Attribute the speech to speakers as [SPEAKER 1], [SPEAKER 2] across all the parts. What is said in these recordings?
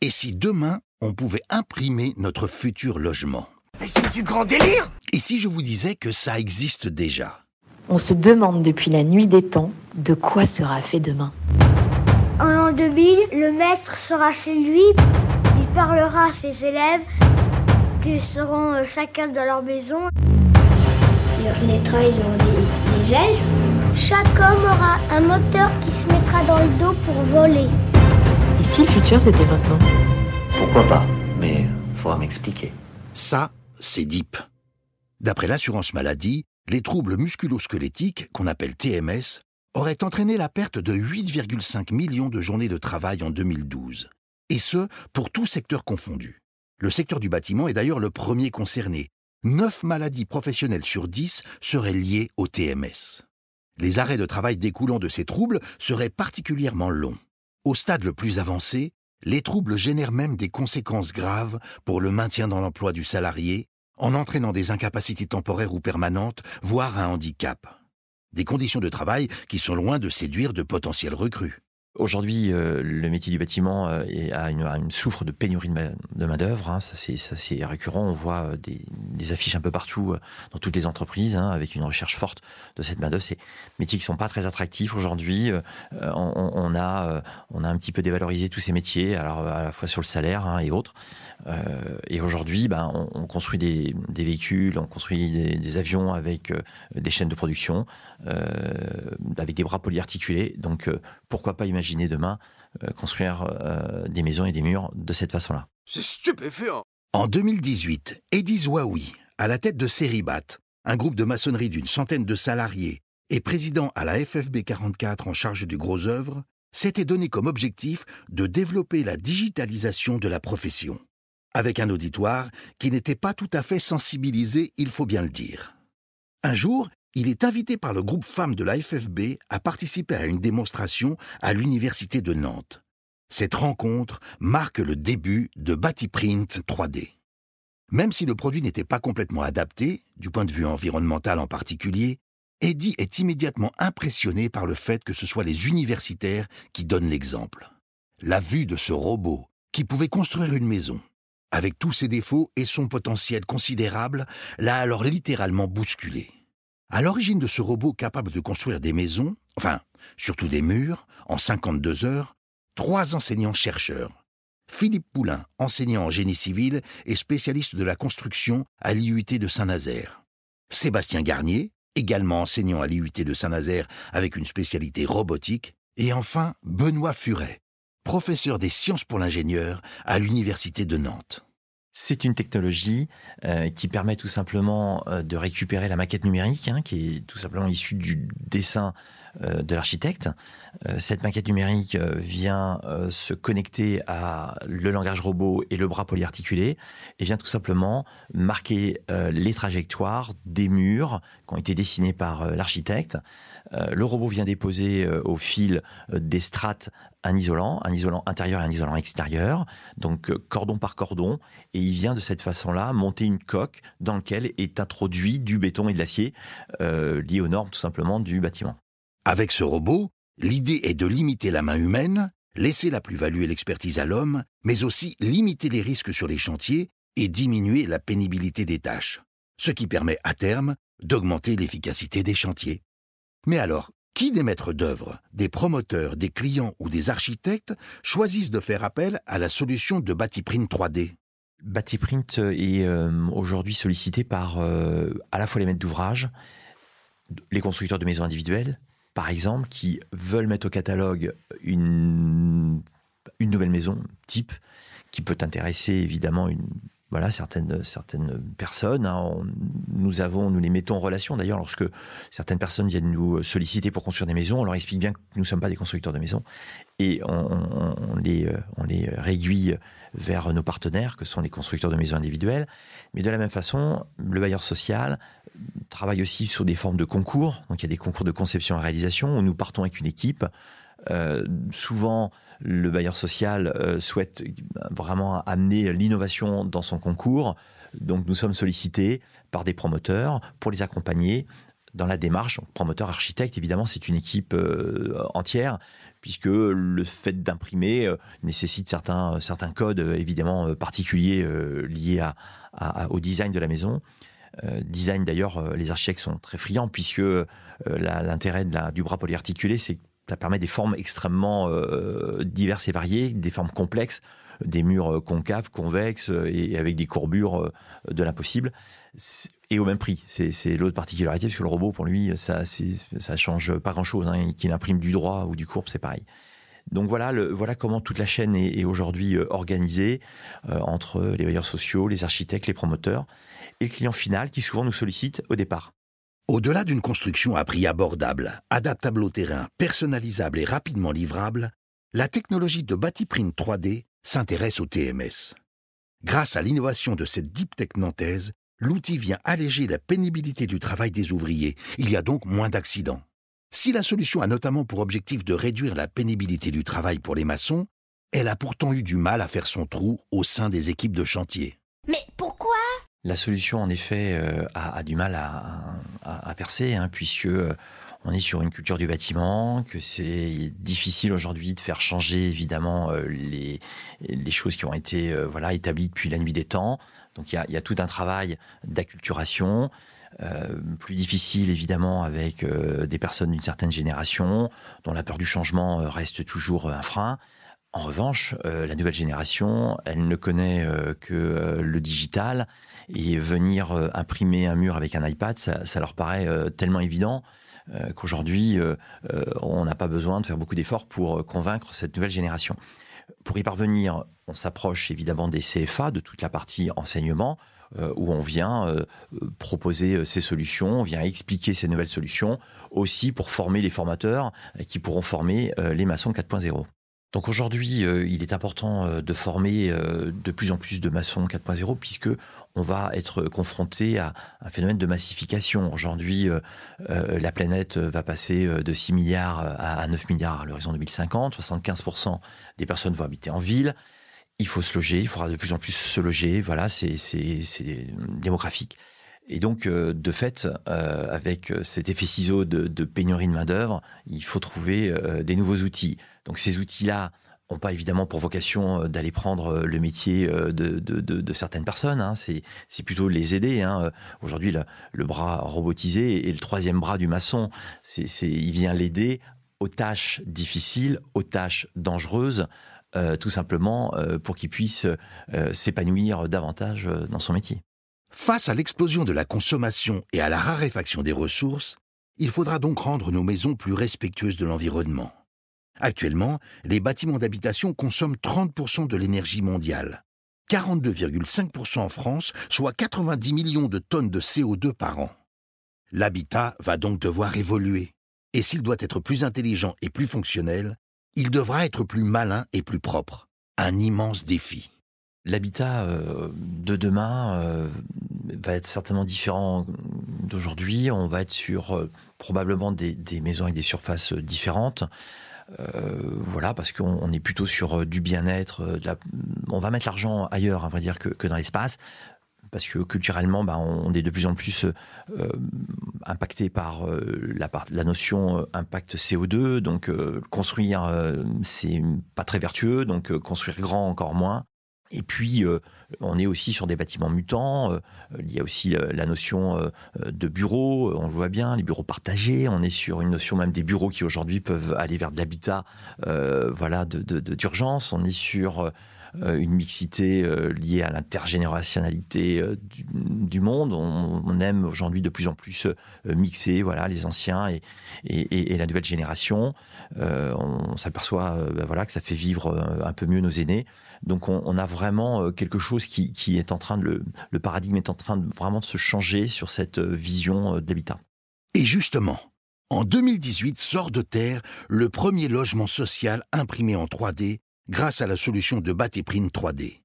[SPEAKER 1] Et si demain, on pouvait imprimer notre futur logement?
[SPEAKER 2] Mais c'est du grand délire
[SPEAKER 1] Et si je vous disais que ça existe déjà?
[SPEAKER 3] On se demande depuis la nuit des temps de quoi sera fait demain.
[SPEAKER 4] En l'an 2000, le maître sera chez lui, il parlera à ses élèves, qu'ils seront euh, chacun dans leur maison.
[SPEAKER 5] Les trains, ils ont des, des ailes.
[SPEAKER 4] Chaque homme aura un moteur qui se mettra dans le dos pour voler.
[SPEAKER 3] Si le futur c'était maintenant
[SPEAKER 6] Pourquoi pas Mais faudra m'expliquer.
[SPEAKER 1] Ça, c'est DIP. D'après l'assurance maladie, les troubles musculo-squelettiques, qu'on appelle TMS, auraient entraîné la perte de 8,5 millions de journées de travail en 2012. Et ce, pour tout secteur confondu. Le secteur du bâtiment est d'ailleurs le premier concerné. 9 maladies professionnelles sur 10 seraient liées au TMS. Les arrêts de travail découlant de ces troubles seraient particulièrement longs. Au stade le plus avancé, les troubles génèrent même des conséquences graves pour le maintien dans l'emploi du salarié, en entraînant des incapacités temporaires ou permanentes, voire un handicap. Des conditions de travail qui sont loin de séduire de potentiels recrues.
[SPEAKER 6] Aujourd'hui, euh, le métier du bâtiment euh, a, une, une souffre de pénurie de, ma- de main-d'œuvre. hein. Ça, c'est, récurrent. On voit euh, des, affiches un peu partout dans toutes les entreprises hein, avec une recherche forte de cette main-d'œuvre. C'est métiers qui sont pas très attractifs aujourd'hui. On, a, on a un petit peu dévalorisé tous ces métiers, alors à la fois sur le salaire hein, et autres. Et aujourd'hui, ben, on, on construit des, véhicules, on construit des, avions avec des chaînes de production, avec des bras polyarticulés. Donc, pourquoi pas imaginer demain euh, construire euh, des maisons et des murs de cette façon-là
[SPEAKER 2] C'est stupéfiant
[SPEAKER 1] En 2018, Eddie Zouaoui, à la tête de Seribat, un groupe de maçonnerie d'une centaine de salariés et président à la FFB 44 en charge du gros œuvre, s'était donné comme objectif de développer la digitalisation de la profession, avec un auditoire qui n'était pas tout à fait sensibilisé, il faut bien le dire. Un jour, il est invité par le groupe femmes de la FFB à participer à une démonstration à l'Université de Nantes. Cette rencontre marque le début de Batiprint 3D. Même si le produit n'était pas complètement adapté, du point de vue environnemental en particulier, Eddie est immédiatement impressionné par le fait que ce soit les universitaires qui donnent l'exemple. La vue de ce robot, qui pouvait construire une maison, avec tous ses défauts et son potentiel considérable, l'a alors littéralement bousculé. À l'origine de ce robot capable de construire des maisons, enfin, surtout des murs, en 52 heures, trois enseignants-chercheurs. Philippe Poulain, enseignant en génie civil et spécialiste de la construction à l'IUT de Saint-Nazaire. Sébastien Garnier, également enseignant à l'IUT de Saint-Nazaire avec une spécialité robotique. Et enfin, Benoît Furet, professeur des sciences pour l'ingénieur à l'Université de Nantes.
[SPEAKER 6] C'est une technologie euh, qui permet tout simplement euh, de récupérer la maquette numérique, hein, qui est tout simplement issue du dessin de l'architecte. Euh, cette maquette numérique euh, vient euh, se connecter à le langage robot et le bras polyarticulé et vient tout simplement marquer euh, les trajectoires des murs qui ont été dessinés par euh, l'architecte. Euh, le robot vient déposer euh, au fil euh, des strates un isolant, un isolant intérieur et un isolant extérieur, donc euh, cordon par cordon, et il vient de cette façon-là monter une coque dans laquelle est introduit du béton et de l'acier euh, lié aux normes tout simplement du bâtiment.
[SPEAKER 1] Avec ce robot, l'idée est de limiter la main humaine, laisser la plus-value et l'expertise à l'homme, mais aussi limiter les risques sur les chantiers et diminuer la pénibilité des tâches, ce qui permet à terme d'augmenter l'efficacité des chantiers. Mais alors, qui des maîtres d'œuvre, des promoteurs, des clients ou des architectes choisissent de faire appel à la solution de Batiprint 3D
[SPEAKER 6] Batiprint est euh, aujourd'hui sollicité par euh, à la fois les maîtres d'ouvrage, les constructeurs de maisons individuelles, par exemple, qui veulent mettre au catalogue une, une nouvelle maison type qui peut intéresser évidemment une, voilà, certaines, certaines personnes. hein. Nous avons, nous les mettons en relation. D'ailleurs, lorsque certaines personnes viennent nous solliciter pour construire des maisons, on leur explique bien que nous ne sommes pas des constructeurs de maisons et on, les, on les réguille vers nos partenaires, que sont les constructeurs de maisons individuelles. Mais de la même façon, le bailleur social travaille aussi sur des formes de concours. Donc il y a des concours de conception et réalisation où nous partons avec une équipe. Euh, souvent, le bailleur social euh, souhaite vraiment amener l'innovation dans son concours. Donc nous sommes sollicités par des promoteurs pour les accompagner dans la démarche. Promoteur, architecte, évidemment, c'est une équipe euh, entière, puisque le fait d'imprimer euh, nécessite certains, certains codes, euh, évidemment, particuliers liés à, au design de la maison. design, d'ailleurs, les architectes sont très friands, puisque l'intérêt du bras polyarticulé, c'est que ça permet des formes extrêmement diverses et variées, des formes complexes des murs euh, concaves, convexes euh, et avec des courbures euh, de l'impossible. Et au même prix. C'est l'autre particularité, parce que le robot, pour lui, ça, ça change pas grand-chose. Hein. Qu'il imprime du droit ou du courbe, c'est pareil. Donc voilà, voilà comment toute la chaîne est, aujourd'hui organisée entre les bailleurs sociaux, les architectes, les promoteurs et le client final qui souvent nous sollicite au départ.
[SPEAKER 1] Au-delà d'une construction à prix abordable, adaptable au terrain, personnalisable et rapidement livrable, la technologie de Batiprint 3D s'intéresse au TMS. Grâce à l'innovation de cette deep tech nantaise, l'outil vient alléger la pénibilité du travail des ouvriers. Il y a donc moins d'accidents. Si la solution a notamment pour objectif de réduire la pénibilité du travail pour les maçons, elle a pourtant eu du mal à faire son trou au sein des équipes de chantier.
[SPEAKER 7] Mais pourquoi?
[SPEAKER 6] La solution, en effet, euh, a, du mal à, percer, hein, puisque euh, on est sur une culture du bâtiment, que c'est difficile aujourd'hui de faire changer évidemment euh, les, les choses qui ont été euh, voilà établies depuis la nuit des temps. Donc il y a, tout un travail d'acculturation. Euh, plus difficile évidemment avec des personnes d'une certaine génération dont la peur du changement reste toujours un frein. En revanche, la nouvelle génération, elle ne connaît que le digital et venir imprimer un mur avec un iPad, ça, ça leur paraît tellement évident euh, qu'aujourd'hui, euh, euh, on n'a pas besoin de faire beaucoup d'efforts pour convaincre cette nouvelle génération. Pour y parvenir, on s'approche évidemment des CFA, de toute la partie enseignement, où on vient proposer ces solutions, on vient expliquer ces nouvelles solutions, aussi pour former les formateurs qui pourront former les maçons 4.0. Donc aujourd'hui, il est important de former de plus en plus de maçons 4.0 puisque on va être confronté à un phénomène de massification. Aujourd'hui, euh, euh, la planète va passer euh, de 6 milliards à 9 milliards à l'horizon 2050. 75% des personnes vont habiter en ville. Il faut se loger, il faudra de plus en plus se loger. Voilà, c'est démographique. Et donc, de fait, avec cet effet ciseau de, pénurie de main-d'œuvre, il faut trouver des nouveaux outils. Donc, ces outils-là, n'ont pas évidemment pour vocation euh, d'aller prendre euh, le métier euh, de, certaines personnes. Hein. C'est, plutôt les aider. Hein. Aujourd'hui, le, bras robotisé et le troisième bras du maçon, il vient l'aider aux tâches difficiles, aux tâches dangereuses, tout simplement pour qu'il puisse s'épanouir davantage dans son métier.
[SPEAKER 1] Face à l'explosion de la consommation et à la raréfaction des ressources, il faudra donc rendre nos maisons plus respectueuses de l'environnement. Actuellement, les bâtiments d'habitation consomment 30% de l'énergie mondiale. 42,5% en France, soit 90 millions de tonnes de CO2 par an. L'habitat va donc devoir évoluer. Et s'il doit être plus intelligent et plus fonctionnel, il devra être plus malin et plus propre. Un immense défi.
[SPEAKER 6] L'habitat euh, de demain euh, va être certainement différent d'aujourd'hui. On va être sur euh, probablement des, des, maisons avec des surfaces différentes. Euh, voilà, parce qu'on est plutôt sur euh, du bien-être. Euh, on va mettre l'argent ailleurs, à vrai dire, que, dans l'espace parce que culturellement, bah, on est de plus en plus impacté par la, la, notion impact CO2. Donc, construire, c'est pas très vertueux. Donc, construire grand, encore moins. Et puis, euh, on est aussi sur des bâtiments mutants. Euh, il y a aussi euh, la notion de bureaux. On le voit bien, les bureaux partagés. On est sur une notion même des bureaux qui aujourd'hui peuvent aller vers de l'habitat, voilà, d'urgence. on est sur une mixité liée à l'intergénérationnalité du, monde. On, aime aujourd'hui de plus en plus mixer, voilà, les anciens et, la nouvelle génération. on s'aperçoit, ben voilà, que ça fait vivre un peu mieux nos aînés. Donc on, a vraiment euh, quelque chose qui, est en train de le, paradigme est en train de vraiment de se changer sur cette euh, vision euh, de l'habitat.
[SPEAKER 1] Et justement, en 2018 sort de terre le premier logement social imprimé en 3D grâce à la solution de Batéprint 3D.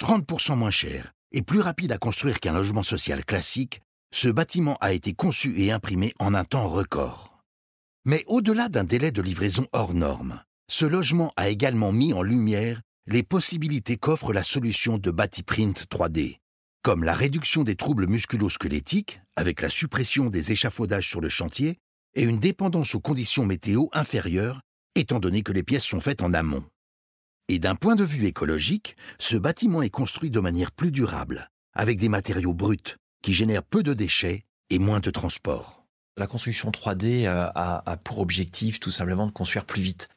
[SPEAKER 1] 30% moins cher et plus rapide à construire qu'un logement social classique, ce bâtiment a été conçu et imprimé en un temps record. Mais au-delà d'un délai de livraison hors norme, ce logement a également mis en lumière les possibilités qu'offre la solution de Batiprint 3D. comme la réduction des troubles musculo-squelettiques, avec la suppression des échafaudages sur le chantier, et une dépendance aux conditions météo inférieures, étant donné que les pièces sont faites en amont. Et d'un point de vue écologique, ce bâtiment est construit de manière plus durable, avec des matériaux bruts, qui génèrent peu de déchets et moins de transport.
[SPEAKER 6] La construction 3D euh, a, pour objectif tout simplement de construire plus vite.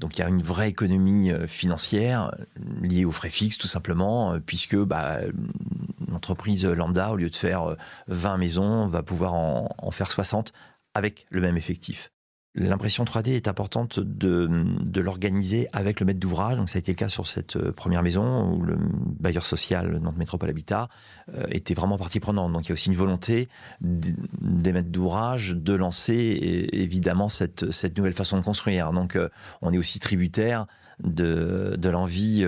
[SPEAKER 6] Donc il y a une vraie économie euh, financière euh, liée aux frais fixes tout simplement, puisque bah, une entreprise lambda, au lieu de faire 20 maisons, va pouvoir en faire 60 avec le même effectif. L'impression 3D est importante de, l'organiser avec le maître d'ouvrage. Donc ça a été le cas sur cette euh, première maison où le bailleur social Nantes Métropole Habitat euh, était vraiment partie prenante. Donc il y a aussi une volonté des maîtres d'ouvrage de lancer évidemment cette, nouvelle façon de construire. Donc euh, on est aussi tributaire de l'envie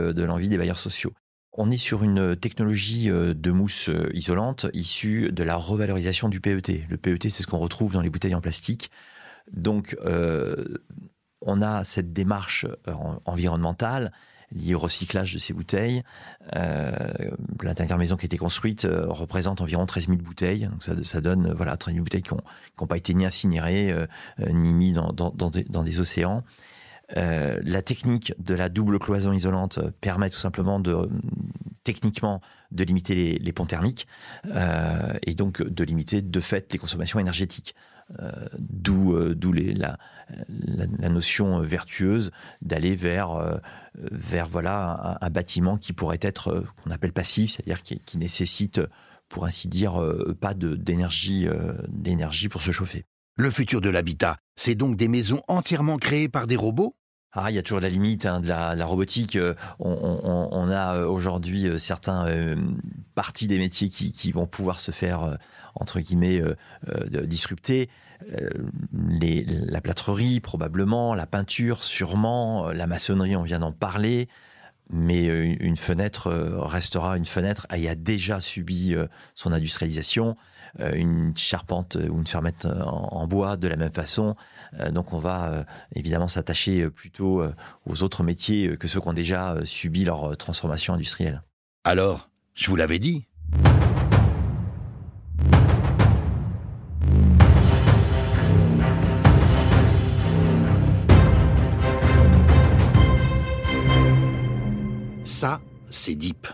[SPEAKER 6] des bailleurs sociaux. On est sur une technologie de mousse isolante issue de la revalorisation du PET. Le PET, c'est ce qu'on retrouve dans les bouteilles en plastique. Donc, euh, on a cette démarche euh, environnementale liée au recyclage de ces bouteilles. Euh, la maison qui a été construite euh, représente environ 13 000 bouteilles. Donc ça, donne voilà 13 000 bouteilles qui n'ont pas été ni incinérées ni mis dans, dans, dans, des, dans des océans. Euh, la technique de la double cloison isolante permet tout simplement de techniquement de limiter les, ponts thermiques euh, et donc de limiter de fait les consommations énergétiques. Euh, d'où euh, la, notion vertueuse d'aller vers euh, vers voilà un, bâtiment qui pourrait être qu'on appelle passif, c'est-à-dire qui, nécessite pour ainsi dire pas d'énergie pour se chauffer.
[SPEAKER 1] Le futur de l'habitat, c'est donc des maisons entièrement créées par des robots?
[SPEAKER 6] Ah, il y a toujours la limite hein, de, la, robotique. On, on, a aujourd'hui certains euh, parties des métiers qui, vont pouvoir se faire euh, entre guillemets euh, disrupter. La plâtrerie probablement, la peinture sûrement, la maçonnerie on vient d'en parler, mais une fenêtre restera une fenêtre et a déjà subi son industrialisation. Euh, une charpente ou une fermette en, bois de la même façon. Euh, donc on va euh, évidemment s'attacher plutôt aux autres métiers que ceux qui ont déjà subi leur transformation industrielle.
[SPEAKER 1] Alors, je vous l'avais dit. C'est Deep.